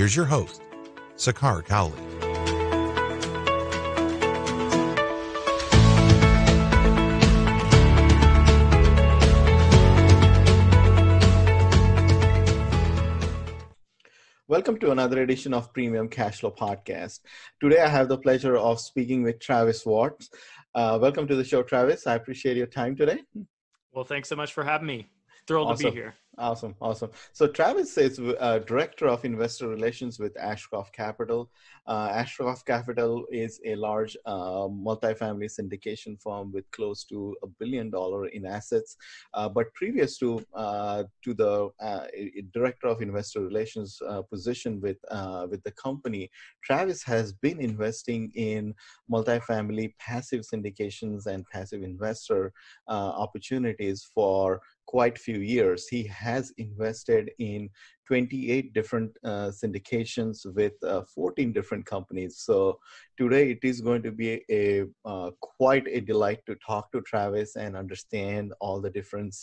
Here's your host, Sakar Cowley. Welcome to another edition of Premium Cashflow Podcast. Today I have the pleasure of speaking with Travis Watts. Uh, welcome to the show, Travis. I appreciate your time today. Well, thanks so much for having me. Thrilled awesome. to be here. Awesome, awesome. So Travis is uh, director of investor relations with Ashcroft Capital. Uh, Ashcroft Capital is a large uh, multifamily syndication firm with close to a billion dollar in assets. Uh, but previous to uh, to the uh, director of investor relations position with with the company, Travis has been investing in multifamily passive syndications and passive investor opportunities for quite few years. He has invested in 28 different uh, syndications with uh, 14 different companies. So today it is going to be a uh, quite a delight to talk to Travis and understand all the different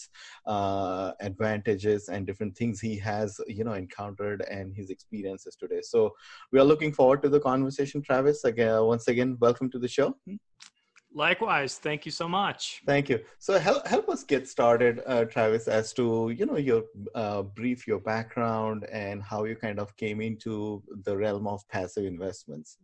uh, advantages and different things he has, you know, encountered and his experiences today. So we are looking forward to the conversation, Travis. Again, once again, welcome to the show. Likewise, thank you so much. Thank you. So help help us get started, uh, Travis, as to you know your uh, brief, your background, and how you kind of came into the realm of passive investments.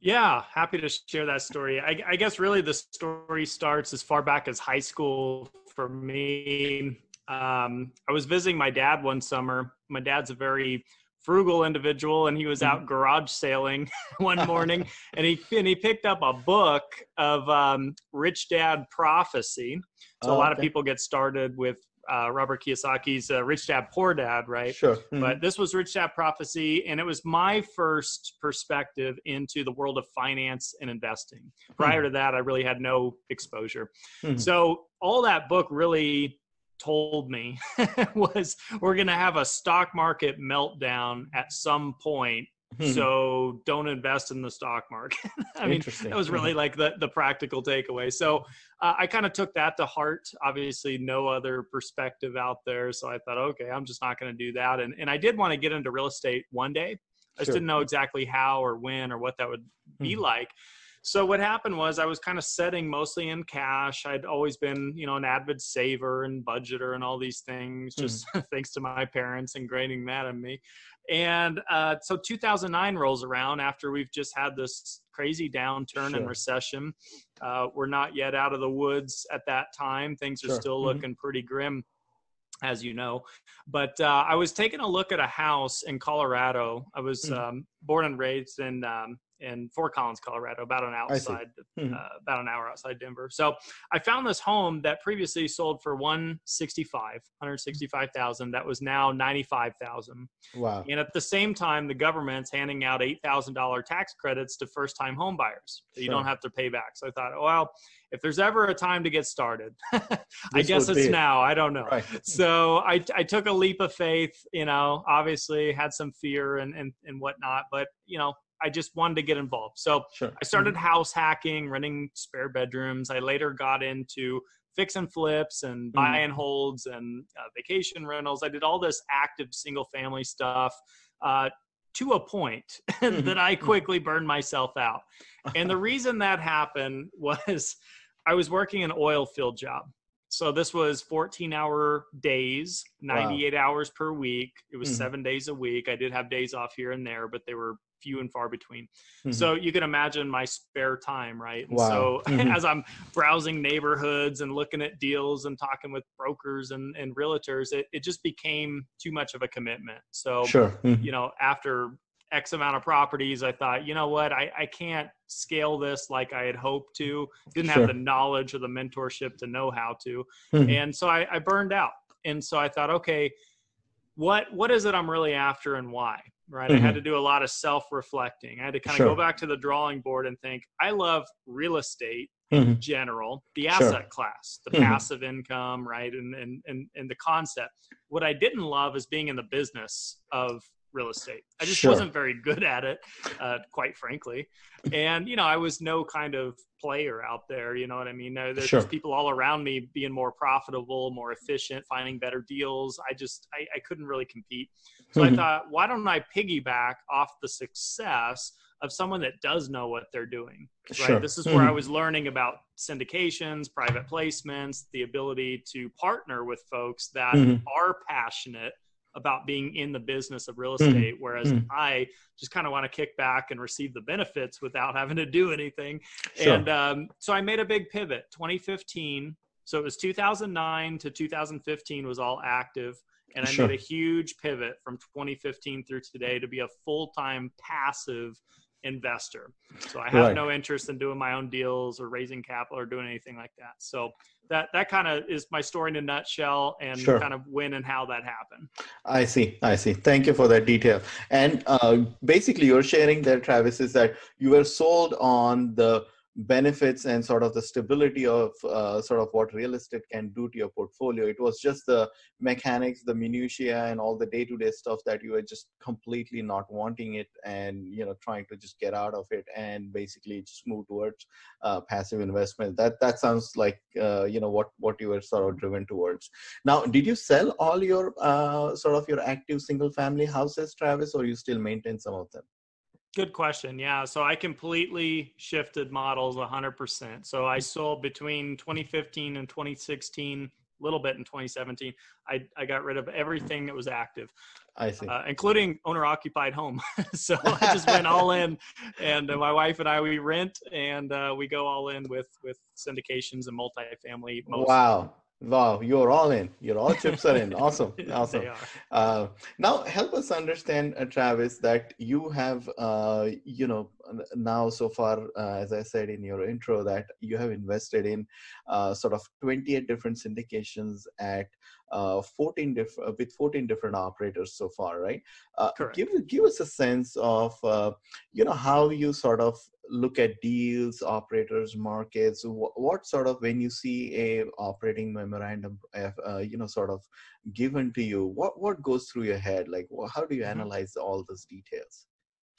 Yeah, happy to share that story. I, I guess really the story starts as far back as high school for me. Um, I was visiting my dad one summer. My dad's a very frugal individual and he was out mm-hmm. garage sailing one morning and he and he picked up a book of um, rich dad prophecy so oh, a lot okay. of people get started with uh, Robert Kiyosaki's uh, Rich Dad Poor Dad, right? Sure. Mm-hmm. But this was Rich Dad Prophecy, and it was my first perspective into the world of finance and investing. Prior mm-hmm. to that, I really had no exposure. Mm-hmm. So all that book really told me was we're going to have a stock market meltdown at some point hmm. so don't invest in the stock market i mean that was really mm-hmm. like the, the practical takeaway so uh, i kind of took that to heart obviously no other perspective out there so i thought okay i'm just not going to do that and, and i did want to get into real estate one day i just sure. didn't know exactly how or when or what that would be hmm. like so what happened was I was kind of setting mostly in cash. I'd always been, you know, an avid saver and budgeter and all these things, hmm. just mm. thanks to my parents ingraining that in me. And uh, so 2009 rolls around after we've just had this crazy downturn sure. and recession. Uh, we're not yet out of the woods at that time. Things are sure. still mm-hmm. looking pretty grim as you know. But uh, I was taking a look at a house in Colorado. I was mm. um, born and raised in um, in Fort Collins, Colorado, about an outside, hmm. uh, about an hour outside Denver. So I found this home that previously sold for 165, 165,000. That was now 95,000. Wow. And at the same time, the government's handing out $8,000 tax credits to first time home buyers that you don't have to pay back. So I thought, well, if there's ever a time to get started, I guess it's now. I don't know. Right. So I, I took a leap of faith, you know, obviously had some fear and, and, and whatnot, but you know, I just wanted to get involved. So sure. I started mm-hmm. house hacking, renting spare bedrooms. I later got into fix and flips and buy mm-hmm. and holds and uh, vacation rentals. I did all this active single family stuff uh, to a point mm-hmm. that I mm-hmm. quickly burned myself out. And the reason that happened was I was working an oil field job. So this was 14 hour days, 98 wow. hours per week. It was mm-hmm. seven days a week. I did have days off here and there, but they were few and far between. Mm-hmm. So you can imagine my spare time, right? And wow. so mm-hmm. as I'm browsing neighborhoods and looking at deals and talking with brokers and, and realtors, it, it just became too much of a commitment. So, sure. Mm-hmm. you know, after X amount of properties, I thought, you know what, I, I can't scale this like I had hoped to. Didn't sure. have the knowledge or the mentorship to know how to. Mm-hmm. And so I, I burned out. And so I thought, okay, what what is it I'm really after and why? right? Mm-hmm. I had to do a lot of self reflecting. I had to kind of sure. go back to the drawing board and think, I love real estate mm-hmm. in general, the asset sure. class, the mm-hmm. passive income, right? And, and, and, and the concept. What I didn't love is being in the business of real estate. I just sure. wasn't very good at it, uh, quite frankly. And you know, I was no kind of player out there. You know what I mean? There's sure. people all around me being more profitable, more efficient, finding better deals. I just I, I couldn't really compete. So mm-hmm. I thought, why don't I piggyback off the success of someone that does know what they're doing? Right. Sure. This is where mm-hmm. I was learning about syndications, private placements, the ability to partner with folks that mm-hmm. are passionate about being in the business of real hmm. estate, mm. whereas mm. I just kind of want to kick back and receive the benefits without having to do anything. Sure. And um, so I made a big pivot. 2015, so it was 2009 to 2015 was all active, and I sure. made a huge pivot from 2015 through today to be a full time passive investor. So I have right. no interest in doing my own deals or raising capital or doing anything like that. So that that kind of is my story in a nutshell and sure. kind of when and how that happened. I see. I see. Thank you for that detail. And uh, basically, you're sharing there, Travis, is that you were sold on the benefits and sort of the stability of uh, sort of what real estate can do to your portfolio. It was just the mechanics the minutia and all the day-to-day stuff that you were just completely not wanting it and you know trying to just get out of it and basically just move towards uh, passive investment. That that sounds like uh, you know what what you were sort of driven towards. Now did you sell all your uh, sort of your active single family houses travis or you still maintain some of them Good question. Yeah. So I completely shifted models 100%. So I sold between 2015 and 2016, a little bit in 2017. I, I got rid of everything that was active. I see. Uh, including owner occupied home. so I just went all in. And uh, my wife and I, we rent and uh, we go all in with, with syndications and multifamily. Mostly. Wow. Wow, you're all in. Your all chips are in. Awesome, awesome. Uh, now, help us understand, uh, Travis, that you have, uh, you know, now so far, uh, as I said in your intro, that you have invested in uh, sort of 28 different syndications at uh, 14 different with 14 different operators so far, right? give give us a sense of, you know, how you sort of look at deals operators markets what, what, sort of when you see a operating memorandum uh, you know sort of given to you what what goes through your head? Like how do you mm-hmm. analyze all those details?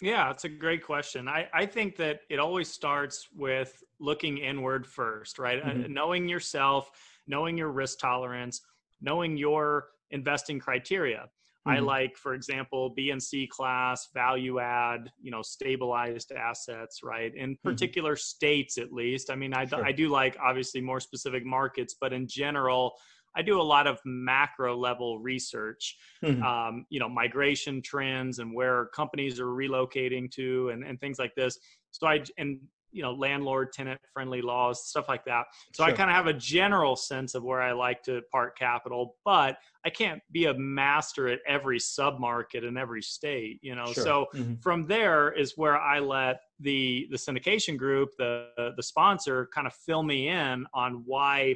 Yeah it's a great question. I i think that it always starts with looking inward first right? Uh, mm-hmm. knowing yourself knowing your risk tolerance knowing your investing criteria Mm-hmm. I like, for example, B and C class, value add, you know, stabilized assets, right? In mm-hmm. particular mm-hmm. states, at least. I mean, I, sure. I do like obviously more specific markets, but in general, I do a lot of macro level research, mm-hmm. um, you know, migration trends and where companies are relocating to and, and things like this. So I, and you know landlord tenant friendly laws stuff like that so sure. i kind of have a general sense of where i like to park capital but i can't be a master at every submarket in every state you know sure. so mm-hmm. from there is where i let the the syndication group the the sponsor kind of fill me in on why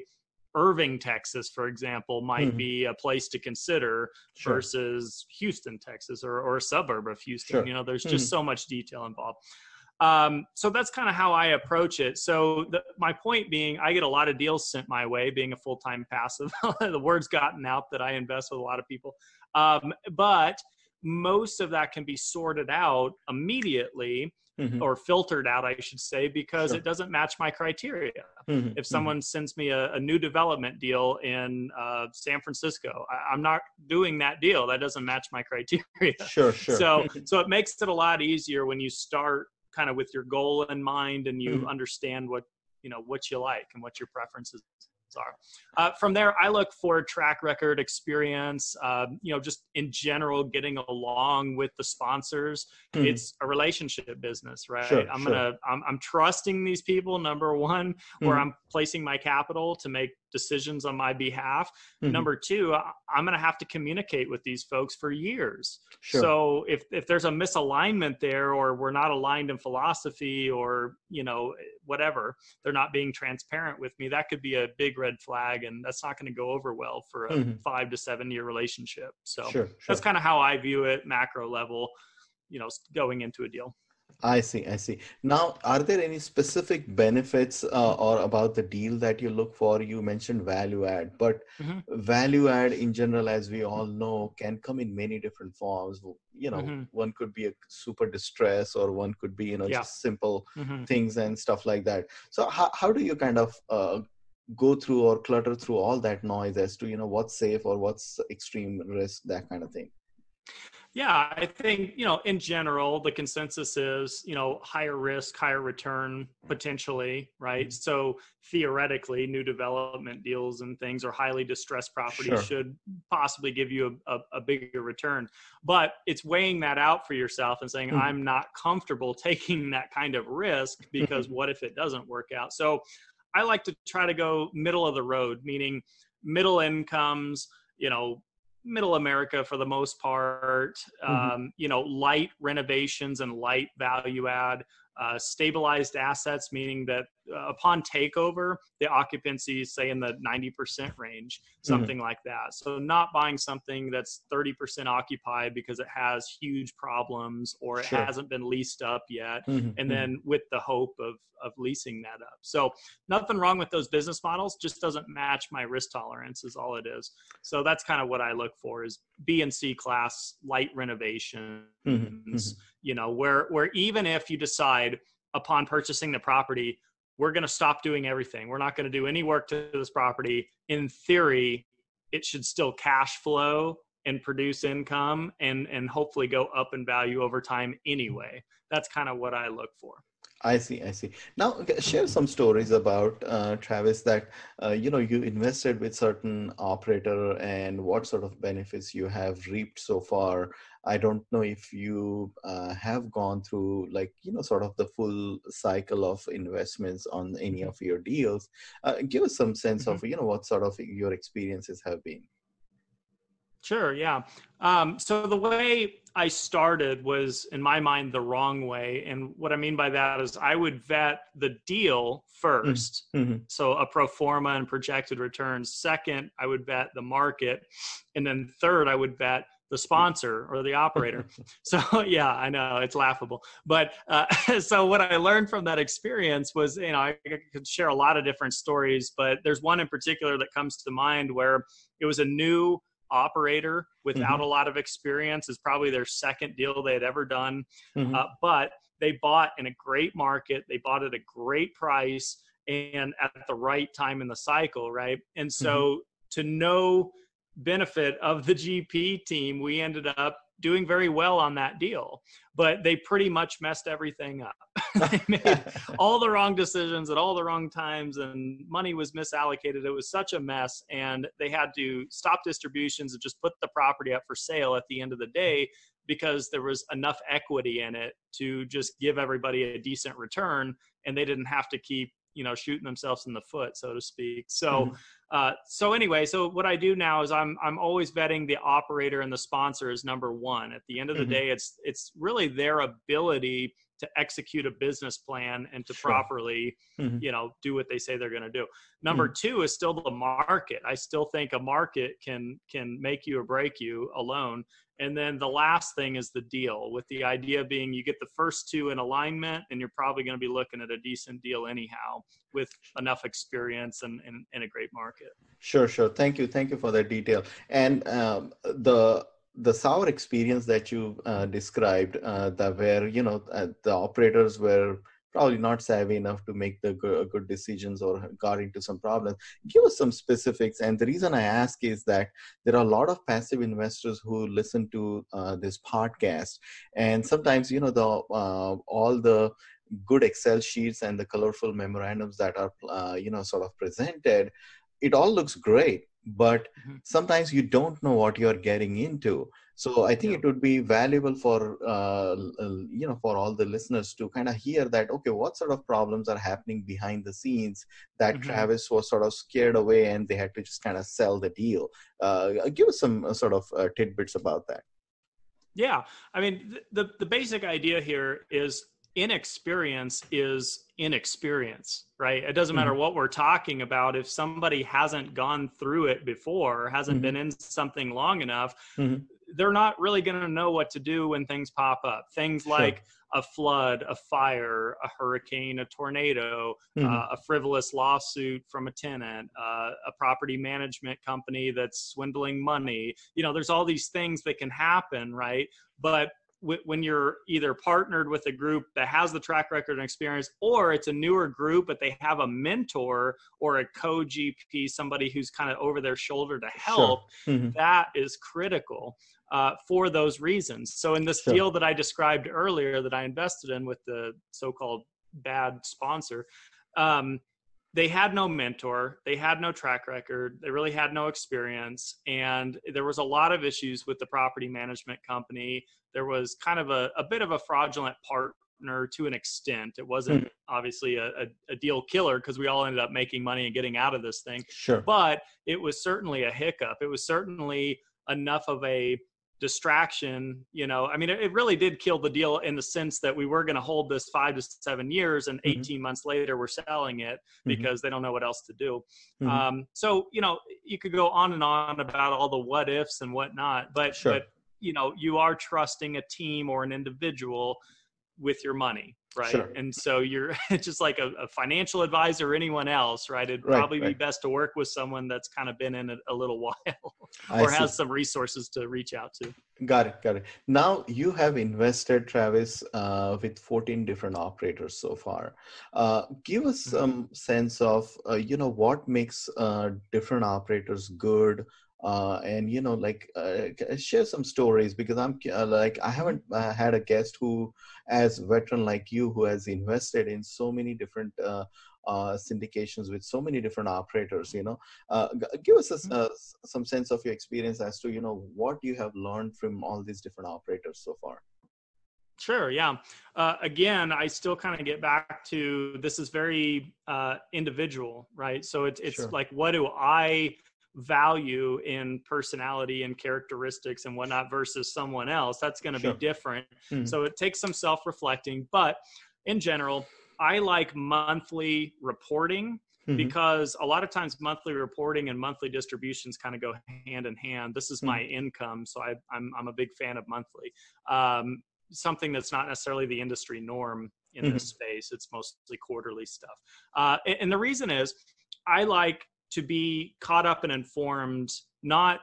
Irving, Texas, for example, might mm-hmm. be a place to consider sure. versus Houston, Texas, or, or a suburb of Houston. Sure. You know, there's just mm-hmm. so much detail involved. Um, so that's kind of how I approach it. So the, my point being, I get a lot of deals sent my way, being a full time passive. the word's gotten out that I invest with a lot of people, um, but most of that can be sorted out immediately. Mm-hmm. or filtered out, I should say, because sure. it doesn't match my criteria. Mm-hmm. If mm-hmm. someone mm-hmm. sends me a, a, new development deal in uh, San Francisco, I, am not doing that deal. That doesn't match my criteria. Sure, sure. So, so it makes it a lot easier when you start kind of with your goal in mind and you mm-hmm. understand what you know what you like and what your preferences are. Uh, from there, I look for track record, experience, um, you know, just in general, getting along with the sponsors. Mm. It's a relationship business, right? Sure, I'm sure. gonna, I'm, I'm, trusting these people. Number one, mm. where hmm. I'm placing my capital to make decisions on my behalf. Mm-hmm. Number two, I'm going to have to communicate with these folks for years. Sure. So if if there's a misalignment there, or we're not aligned in philosophy, or you know whatever, they're not being transparent with me. That could be a big red flag, and that's not going to go over well for a mm-hmm. five to seven year relationship. So sure, sure. that's kind of how I view it, macro level. you know going into a deal I see. I see. Now, are there any specific benefits uh, or about the deal that you look for? You mentioned value add, but mm-hmm. value add in general, as we all know, can come in many different forms. You know, mm-hmm. one could be a super distress, or one could be, you know, yeah. just simple mm-hmm. things and stuff like that. So, how, how do you kind of uh, go through or clutter through all that noise as to, you know, what's safe or what's extreme risk, that kind of thing? Yeah, I think, you know, in general, the consensus is, you know, higher risk, higher return potentially, right? Mm-hmm. So theoretically, new development deals and things or highly distressed properties sure. should possibly give you a, a, a, bigger return. But it's weighing that out for yourself and saying, mm-hmm. I'm not comfortable taking that kind of risk because what if it doesn't work out? So I like to try to go middle of the road, meaning middle incomes, you know, middle America for the most part. Mm-hmm. Um, you know, light renovations and light value add uh, stabilized assets, meaning that uh, upon takeover, the occupancy is say in the 90% range, mm-hmm. something mm-hmm. like that. So not buying something that's 30% occupied because it has huge problems or it sure. hasn't been leased up yet, mm-hmm. and mm-hmm. then with the hope of of leasing that up. So nothing wrong with those business models, just doesn't match my risk tolerance is all it is. So that's kind of what I look for is B and C class light renovations. Mm-hmm. You know where where even if you decide upon purchasing the property we're going to stop doing everything we're not going to do any work to this property in theory it should still cash flow and produce income and and hopefully go up in value over time anyway that's kind of what i look for I see, I see. Now, share some stories about uh, Travis that uh, you know you invested with certain operator and what sort of benefits you have reaped so far. I don't know if you uh, have gone through like you know sort of the full cycle of investments on any mm-hmm. of your deals. Uh, give us some sense mm-hmm. of you know what sort of your experiences have been. Sure. Yeah. Um, so the way I started was, in my mind, the wrong way. And what I mean by that is I would vet the deal 1st mm-hmm. So a pro forma and projected returns. Second, I would vet the market. And then third, I would vet the sponsor or the operator. so yeah, I know it's laughable, but uh, so what I learned from that experience was, you know, I could share a lot of different stories, but there's one in particular that comes to mind where it was a new operator without mm-hmm. a lot of experience is probably their second deal they had ever done mm-hmm. uh, but they bought in a great market they bought at a great price and at the right time in the cycle right and so mm-hmm. to no benefit of the gp team we ended up doing very well on that deal, but they pretty much messed everything up. they made all the wrong decisions at all the wrong times, and money was misallocated. It was such a mess, and they had to stop distributions and just put the property up for sale at the end of the day because there was enough equity in it to just give everybody a decent return, and they didn't have to keep you know shooting themselves in the foot so to speak so mm-hmm. uh, so anyway so what i do now is i'm i'm always vetting the operator and the sponsor is number one at the end of the mm-hmm. day it's it's really their ability to execute a business plan and to sure. properly mm-hmm. you know do what they say they're going to do number mm-hmm. two is still the market i still think a market can can make you or break you alone and then the last thing is the deal, with the idea being you get the first two in alignment, and you're probably going to be looking at a decent deal anyhow with enough experience and, and a great market. Sure, sure. Thank you. Thank you for that detail. And um, the the sour experience that you uh, described, uh, the where you know uh, the operators were probably not savvy enough to make the good, good, decisions or got into some problems. Give us some specifics. And the reason I ask is that there are a lot of passive investors who listen to uh, this podcast, and sometimes you know the uh, all the good Excel sheets and the colorful memorandums that are uh, you know sort of presented. It all looks great, but mm-hmm. sometimes you don't know what you're getting into so i think yeah. it would be valuable for uh, you know for all the listeners to kind of hear that okay what sort of problems are happening behind the scenes that mm-hmm. travis was sort of scared away and they had to just kind of sell the deal uh, give us some uh, sort of uh, tidbits about that yeah i mean the the basic idea here is inexperience is inexperience, right? It doesn't matter mm-hmm. what we're talking about. If somebody hasn't gone through it before, hasn't mm-hmm. been in something long enough, mm-hmm. They're not really going to know what to do when things pop up. Things sure. like a flood, a fire, a hurricane, a tornado, mm-hmm. uh, a frivolous lawsuit from a tenant, uh, a property management company that's swindling money. You know, there's all these things that can happen, right? But when you're either partnered with a group that has the track record and experience or it's a newer group but they have a mentor or a co-gp somebody who's kind of over their shoulder to help sure. mm-hmm. that is critical uh, for those reasons so in this sure. deal that i described earlier that i invested in with the so-called bad sponsor um, they had no mentor they had no track record they really had no experience and there was a lot of issues with the property management company. There was kind of a, a bit of a fraudulent partner to an extent. It wasn't mm-hmm. obviously a, a, a, deal killer because we all ended up making money and getting out of this thing. Sure. But it was certainly a hiccup. It was certainly enough of a distraction you know i mean it, it, really did kill the deal in the sense that we were going to hold this five to seven years and mm-hmm. 18 months later we're selling it mm-hmm. because mm-hmm. they don't know what else to do mm-hmm. um, so you know you could go on and on about all the what ifs and whatnot but sure. but you know you are trusting a team or an individual with your money right sure. and so you're just like a, a, financial advisor or anyone else right it'd right, probably right. be best to work with someone that's kind of been in it a little while or has some resources to reach out to got it got it now you have invested travis uh, with 14 different operators so far uh, give us mm-hmm. some sense of uh, you know what makes uh, different operators good uh, and you know like uh, share some stories because i'm uh, like i haven't uh, had a guest who as veteran like you who has invested in so many different uh, uh, syndications with so many different operators you know give us a, mm-hmm. some sense of your experience as to you know what you have learned from all these different operators so far Sure. Yeah. Uh, again, I still kind of get back to this is very uh, individual, right? So it's it's sure. like, what do I value in personality and characteristics and whatnot versus someone else that's going to sure. be different mm-hmm. so it takes some self-reflecting but in general i like monthly reporting mm-hmm. because a lot of times monthly reporting and monthly distributions kind of go hand in hand this is mm-hmm. my income so I, I'm, I'm a big fan of monthly um, something that's not necessarily the industry norm in this mm-hmm. space it's mostly quarterly stuff uh, and, and the reason is i like to be caught up and informed, not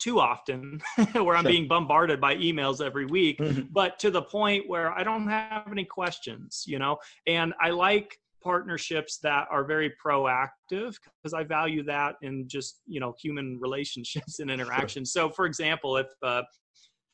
too often where I'm sure. being bombarded by emails every week, mm-hmm. but to the point where I don't have any questions, you know, and I like partnerships that are very proactive because I value that in just, you know, human relationships and interactions. Sure. So for example, if a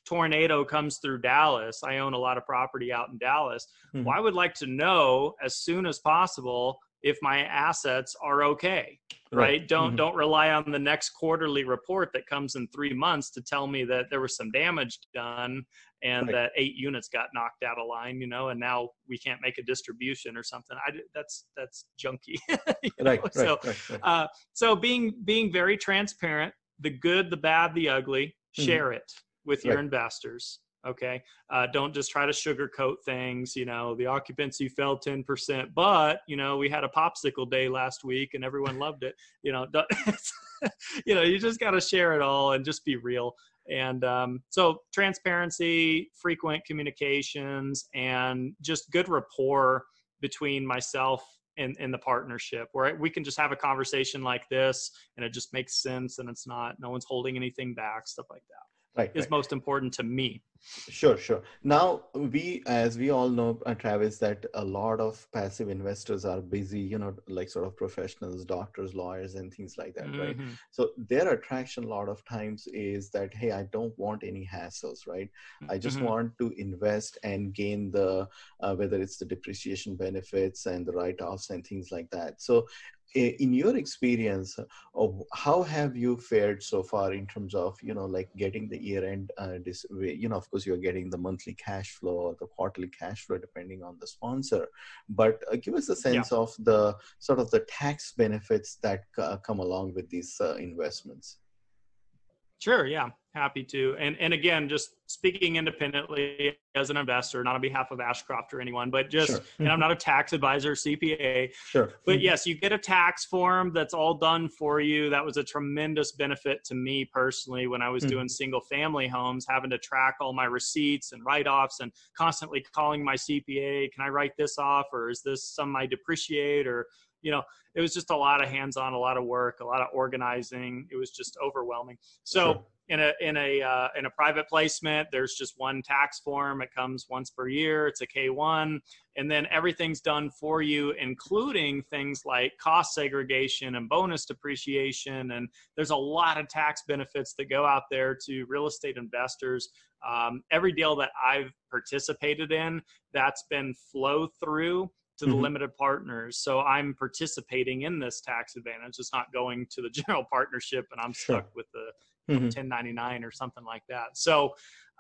tornado comes through Dallas, I own a lot of property out in Dallas. Mm-hmm. Well, I would like to know as soon as possible if my assets are okay right, right? don't mm-hmm. don't rely on the next quarterly report that comes in three months to tell me that there was some damage done and right. that eight units got knocked out of line you know and now we can't make a distribution or something i that's that's junky right, right, so uh, so being being very transparent the good the bad the ugly mm-hmm. share it with your investors okay? Uh, don't just try to sugarcoat things you know the occupancy fell 10% but you know we had a popsicle day last week and everyone loved it you know you know you just got to share it all and just be real. And um, so transparency frequent communications and just good rapport between myself and, and the partnership where we can just have a conversation like this and it just makes sense and it's not no one's holding anything back stuff like that right, is right. most important to me. Sure, sure. Now we, as we all know, uh, Travis, that a lot of passive investors are busy, you know, like sort of professionals, doctors, lawyers, and things like that, mm-hmm. right? So their attraction a lot of times is that, hey, I don't want any hassles, right? I just mm-hmm. want to invest and gain the, uh, whether it's the depreciation benefits and the write-offs and things like that. So in your experience of how have you fared so far in terms of you know like getting the year end uh, you know of course you're getting the monthly cash flow or the quarterly cash flow depending on the sponsor but uh, give us a sense yeah. of the sort of the tax benefits that uh, come along with these uh, investments Sure. Yeah. Happy to. And and again, just speaking independently as an investor, not on behalf of Ashcroft or anyone, but just sure. and I'm not a tax advisor, CPA. Sure. But mm-hmm. yes, you get a tax form that's all done for you. That was a tremendous benefit to me personally when I was mm-hmm. doing single family homes, having to track all my receipts and write offs and constantly calling my CPA, can I write this off or is this some I depreciate or you know, it was just a lot of hands-on, a lot of work, a lot of organizing. It was just overwhelming. So sure. in a in a uh, in a private placement, there's just one tax form. It comes once per year. It's a K1, and then everything's done for you, including things like cost segregation and bonus depreciation. And there's a lot of tax benefits that go out there to real estate investors. Um, every deal that I've participated in, that's been flow through to the mm-hmm. limited partners. So I'm participating in this tax advantage. It's not going to the general partnership and I'm sure. stuck with the mm-hmm. 1099 or something like that. So,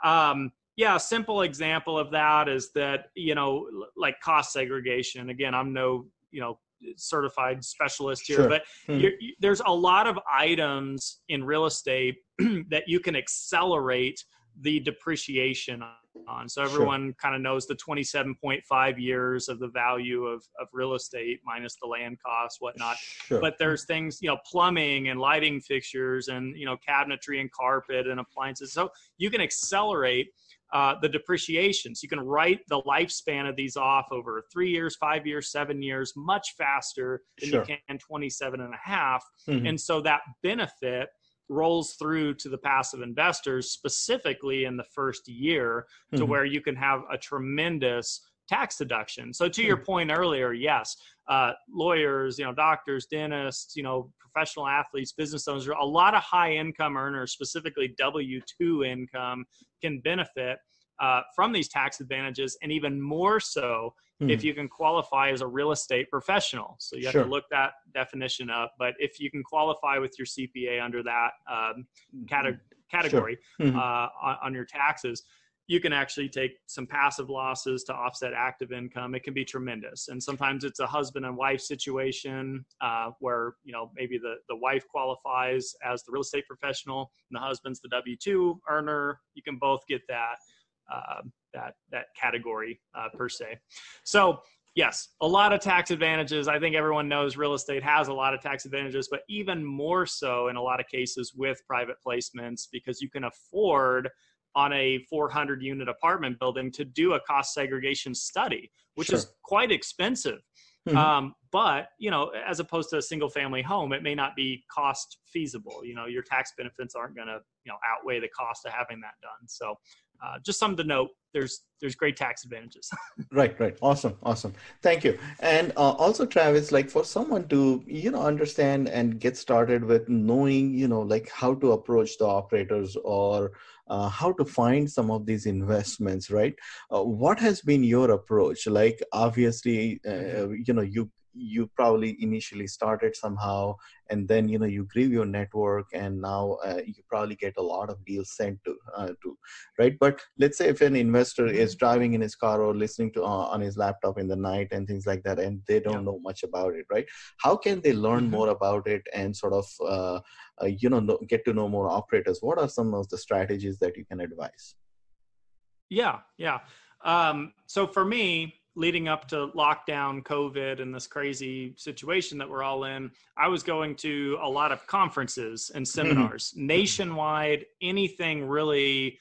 um, yeah, a simple example of that is that, you know, like cost segregation. Again, I'm no, you know, certified specialist here, sure. but mm-hmm. there's a lot of items in real estate that you can accelerate the depreciation on. So everyone sure. kind of knows the 27.5 years of the value of, of real estate minus the land costs, whatnot. Sure. But there's things, you know, plumbing and lighting fixtures and, you know, cabinetry and carpet and appliances. So you can accelerate uh, the depreciation. So you can write the lifespan of these off over three years, five years, seven years, much faster than sure. you can 27 and a half. Mm-hmm. And so that benefit – rolls through to the passive investors specifically in the first year to mm-hmm. where you can have a tremendous tax deduction. So to your hmm. point earlier, yes, uh, lawyers, you know, doctors, dentists, you know, professional athletes, business owners, a lot of high income earners, specifically W two income, can benefit uh, from these tax advantages, and even more so hmm. if you can qualify as a real estate professional. So you have sure. to look that definition up. But if you can qualify with your CPA under that um, cate- category sure. mm-hmm. uh, on, on your taxes, you can actually take some passive losses to offset active income. It can be tremendous. And sometimes it's a husband and wife situation uh, where, you know, maybe the, the wife qualifies as the real estate professional and the husband's the W 2 earner. You can both get that uh, that that category uh, per se. So yes, a lot of tax advantages. I think everyone knows real estate has a lot of tax advantages, but even more so in a lot of cases with private placements because you can afford on a 400 unit apartment building to do a cost segregation study, which sure. is quite expensive. Mm-hmm. Um, but you know, as opposed to a single family home, it may not be cost feasible. You know, your tax benefits aren't going to you know outweigh the cost of having that done. So uh, just something to note there's there's great tax advantages. Right right. Awesome awesome. Thank you. And uh, also travis like for someone to you know understand and get started with knowing you know like how to approach the operators or uh, how to find some of these investments right? Uh, what has been your approach? Like obviously uh, you know you you probably initially started somehow and then you know you grew your network and now uh, you probably get a lot of deals sent to uh, to right but let's say if an investor is mm-hmm. driving in his car or listening to uh, on his laptop in the night and things like that and they don't yeah. know much about it right how can they learn mm-hmm. more about it and sort of uh, uh, you know get to know more operators what are some of the strategies that you can advise yeah yeah um, so for me leading up to lockdown, COVID, and this crazy situation that we're all in, I was going to a lot of conferences and mm-hmm. seminars nationwide, anything really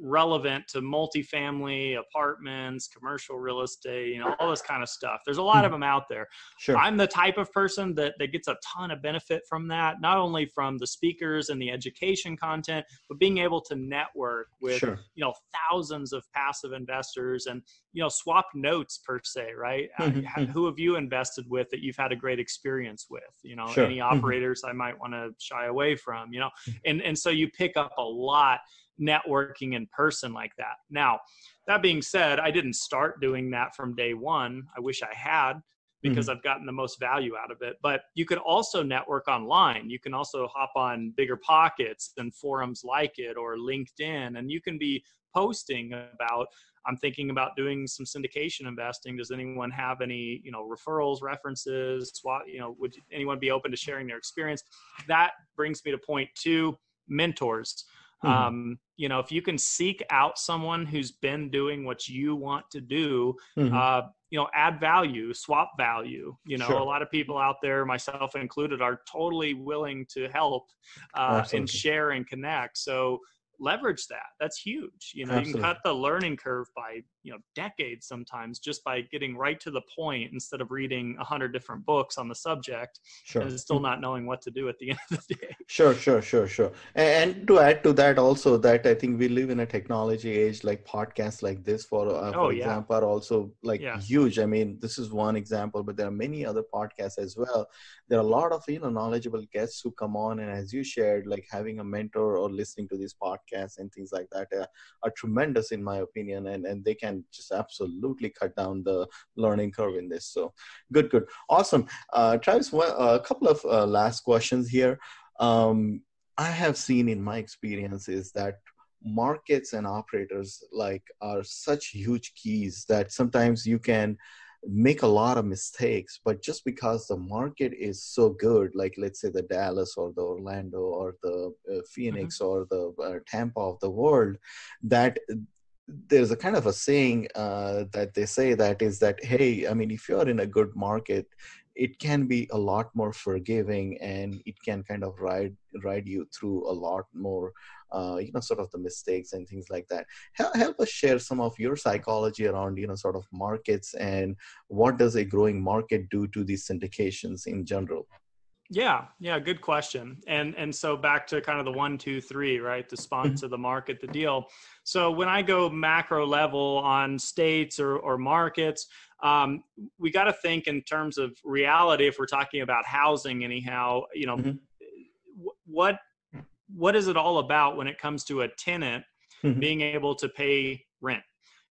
relevant to multifamily apartments, commercial real estate, you know, all this kind of stuff. There's a lot of hmm. them out there. Sure. I'm the type of person that, that gets a ton of benefit from that, not only from the speakers and the education content, but being able to network with, sure. you know, thousands of passive investors and, you know, swap notes per se, right? Uh, mm-hmm. Who have you invested with that you've had a great experience with? You know, sure. any mm-hmm. operators I might want to shy away from, you know, mm. and, and so you pick up a lot networking in person like that. Now, that being said, I didn't start doing that from day one. I wish I had because mm-hmm. I've gotten the most value out of it. But you could also network online. You can also hop on Bigger Pockets and forums like it or LinkedIn, and you can be posting about. I'm thinking about doing some syndication investing. Does anyone have any, you know, referrals, references? Swat, you know, would anyone be open to sharing their experience? That brings me to point two mentors Mm-hmm. Um, you know, if you can seek out someone who's been doing what you want to do, mm-hmm. uh, you know, add value, swap value. You know, sure. a lot of people out there, myself included, are totally willing to help uh, and share and connect. So leverage that. That's huge. You know, Absolutely. you can cut the learning curve by, you know, decades sometimes just by getting right to the point instead of reading a hundred different books on the subject sure. and still not knowing what to do at the end of the day. Sure, sure, sure, sure. And to add to that also that I think we live in a technology age like podcasts like this for, uh, for oh, example, are also like yeah. huge. I mean, this is one example, but there are many other podcasts as well. There are a lot of, you know, knowledgeable guests who come on and as you shared, like having a mentor or listening to these podcasts podcasts and things like that uh, are tremendous in my opinion and, and they can just absolutely cut down the learning curve in this. So good good. Awesome. Uh, travis well, a couple of uh, last questions here. Um, i have seen in my experiences that markets and operators like are such huge keys that sometimes you can make a lot of mistakes but just because the market is so good like let's say the dallas or the orlando or the uh, phoenix mm-hmm. or the uh, tampa of the world that there's a kind of a saying uh, that they say that is that hey i mean if you're in a good market it can be a lot more forgiving and it can kind of ride ride you through a lot more uh, you know sort of the mistakes and things like that help, help us share some of your psychology around you know sort of markets and what does a growing market do to these syndications in general yeah, yeah, good question. And and so back to kind of the one, two, three, right? The sponsor, mm-hmm. the market, the deal. So when I go macro level on states or or markets, um, we got to think in terms of reality. If we're talking about housing, anyhow, you know, mm-hmm. what what is it all about when it comes to a tenant mm-hmm. being able to pay rent?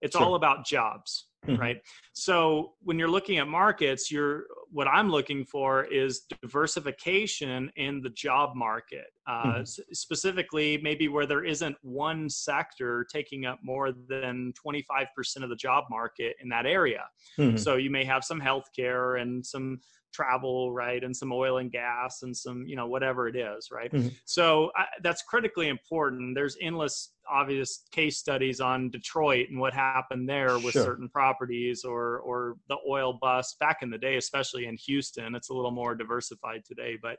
It's sure. all about jobs, mm-hmm. right? So when you're looking at markets, you're what I'm looking for is diversification in the job market, uh, mm-hmm. s- specifically maybe where there isn't one sector taking up more than 25% of the job market in that area. Mm-hmm. So you may have some healthcare and some travel right and some oil and gas and some you know whatever it is right mm-hmm. so I, that's critically important there's endless obvious case studies on detroit and what happened there with sure. certain properties or or the oil bust back in the day especially in houston it's a little more diversified today but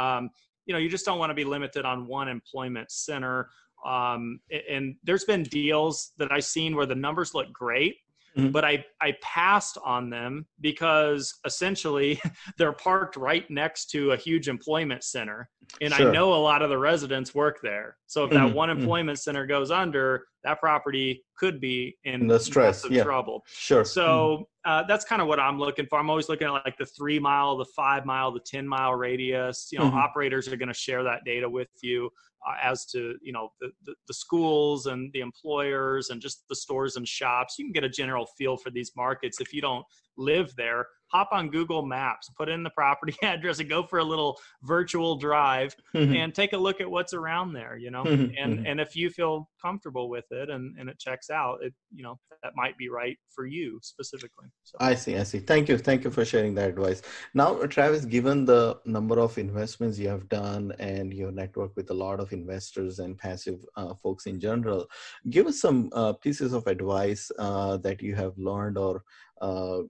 um, you know you just don't want to be limited on one employment center um, and there's been deals that i've seen where the numbers look great Mm-hmm. But I, I passed on them because essentially they're parked right next to a huge employment center. And sure. I know a lot of the residents work there. So if mm-hmm. that one mm-hmm. employment mm-hmm. center goes under, that property could be in the stress yeah. trouble. Sure. So mm-hmm. uh, that's kind of what I'm looking for. I'm always looking at like the three mile, the five mile, the 10 mile radius. You know, mm-hmm. operators are going to share that data with you Uh, as to you know the, the, the, schools and the employers and just the stores and shops. You can get a general feel for these markets if you don't live there hop on Google Maps, put in the property address, and go for a little virtual drive mm-hmm. and take a look at what's around there. You know, mm-hmm. and mm-hmm. and if you feel comfortable with it and and it checks out, it you know that might be right for you specifically. So. I see, I see. Thank you, thank you for sharing that advice. Now, Travis, given the number of investments you have done and your network with a lot of investors and passive uh, folks in general, give us some uh, pieces of advice uh, that you have learned or uh,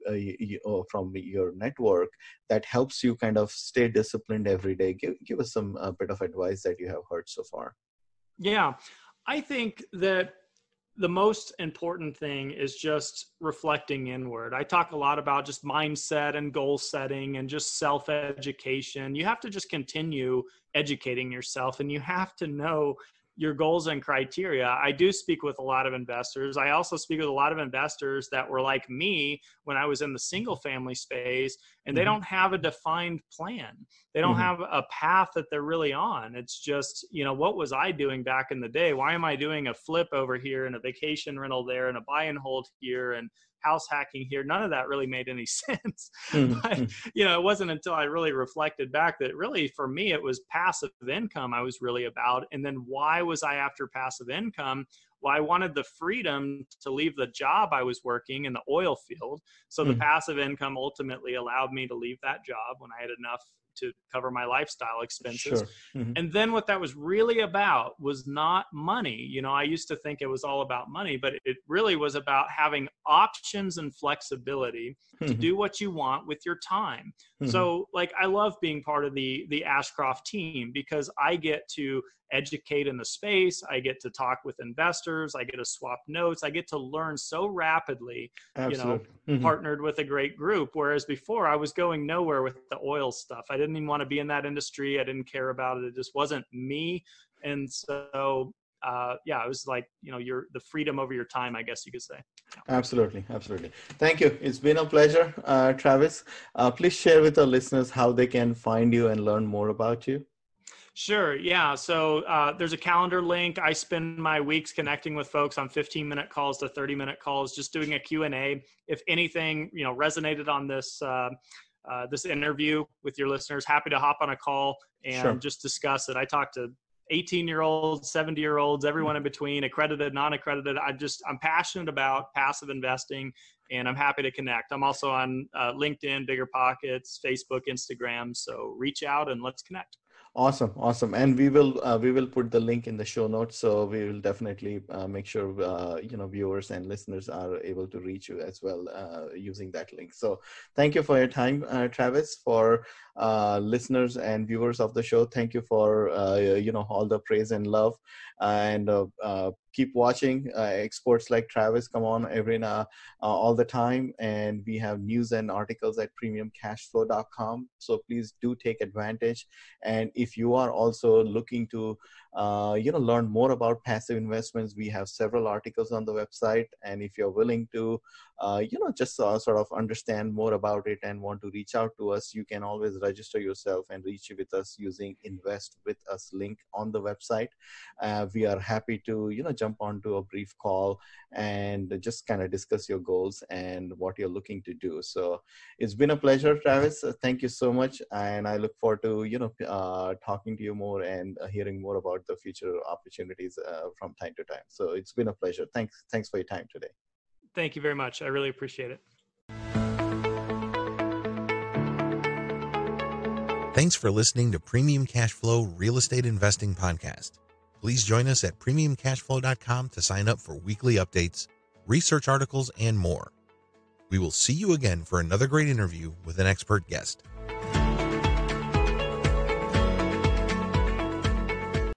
from your network that helps you kind of stay disciplined every day give, give us some uh, bit of advice that you have heard so far yeah i think that the most important thing is just reflecting inward. I talk a lot about just mindset and goal setting and just self education. You have to just continue educating yourself and you have to know your goals and criteria. I do speak with a lot of investors. I also speak with a lot of investors that were like me when I was in the single family space and they mm-hmm. don't have a defined plan. They don't mm-hmm. have a path that they're really on. It's just, you know, what was I doing back in the day? Why am I doing a flip over here and a vacation rental there and a buy and hold here and house hacking here. None of that really made any sense. Mm-hmm. but, mm. you know, it wasn't until I really reflected back that really for me, it was passive income I was really about. And then why was I after passive income? Well, I wanted the freedom to leave the job I was working in the oil field. So the mm. passive income ultimately allowed me to leave that job when I had enough to cover my lifestyle expenses. Sure. Mhm. And then what that was really about was not money. You know, I used to think it was all about money, but it really was about having options and flexibility to Mhm. do what you want with your time. Mhm. So like I love being part of the the Ashcroft team because I get to educate in the space, I get to talk with investors, I get to swap notes, I get to learn so rapidly Absolutely. you know. Mhm. partnered with a great group whereas before I was going nowhere with the oil stuff. I didn't even want to be in that industry. I didn't care about it. It just wasn't me. And so uh, yeah, it was like, you know, your the freedom over your time, I guess you could say. Absolutely, absolutely. Thank you. It's been a pleasure, uh, Travis. Uh, please share with our listeners how they can find you and learn more about you. Sure. Yeah. So uh, there's a calendar link. I spend my weeks connecting with folks on 15 minute calls to 30 minute calls, just doing a Q&A. If anything, you know, resonated on this, uh, uh, this interview with your listeners, happy to hop on a call and Sure. just discuss it. I talk to 18 year olds, 70 year olds, everyone in between, accredited, non accredited. I just, I'm passionate about passive investing and I'm happy to connect. I'm also on uh, LinkedIn, Bigger Pockets, Facebook, Instagram. So reach out and let's connect. Awesome, awesome, and we will uh, we will put the link in the show notes, so we will definitely uh, make sure uh, you know viewers and listeners are able to reach you as well uh, using that link. So thank you for your time, uh, Travis. For uh, listeners and viewers of the show, thank you for you know all the praise and love, and keep watching. Uh, experts like Travis come on every now uh, all the time, and we have news and articles at premiumcashflow.com. So please do take advantage. And if you are also looking to, uh, you know, learn more about passive investments, we have several articles on the website. And if you're willing to, uh, you know, just uh, sort of understand more about it and want to reach out to us, you can always register yourself and reach with us using Invest with Us link on the website. Uh, we are happy to, you know, jump onto a brief call and just kind of discuss your goals and what you're looking to do. So it's been a pleasure, Travis. Thank you so much, and I look forward to you know uh, talking to you more and uh, hearing more about the future opportunities uh, from time to time. So it's been a pleasure. Thanks, thanks for your time today. Thank you very much. I really appreciate it. Thanks for listening to Premium Cash Flow Real Estate Investing Podcast. Please join us at premiumcashflow.com to sign up for weekly updates, research articles, and more. We will see you again for another great interview with an expert guest.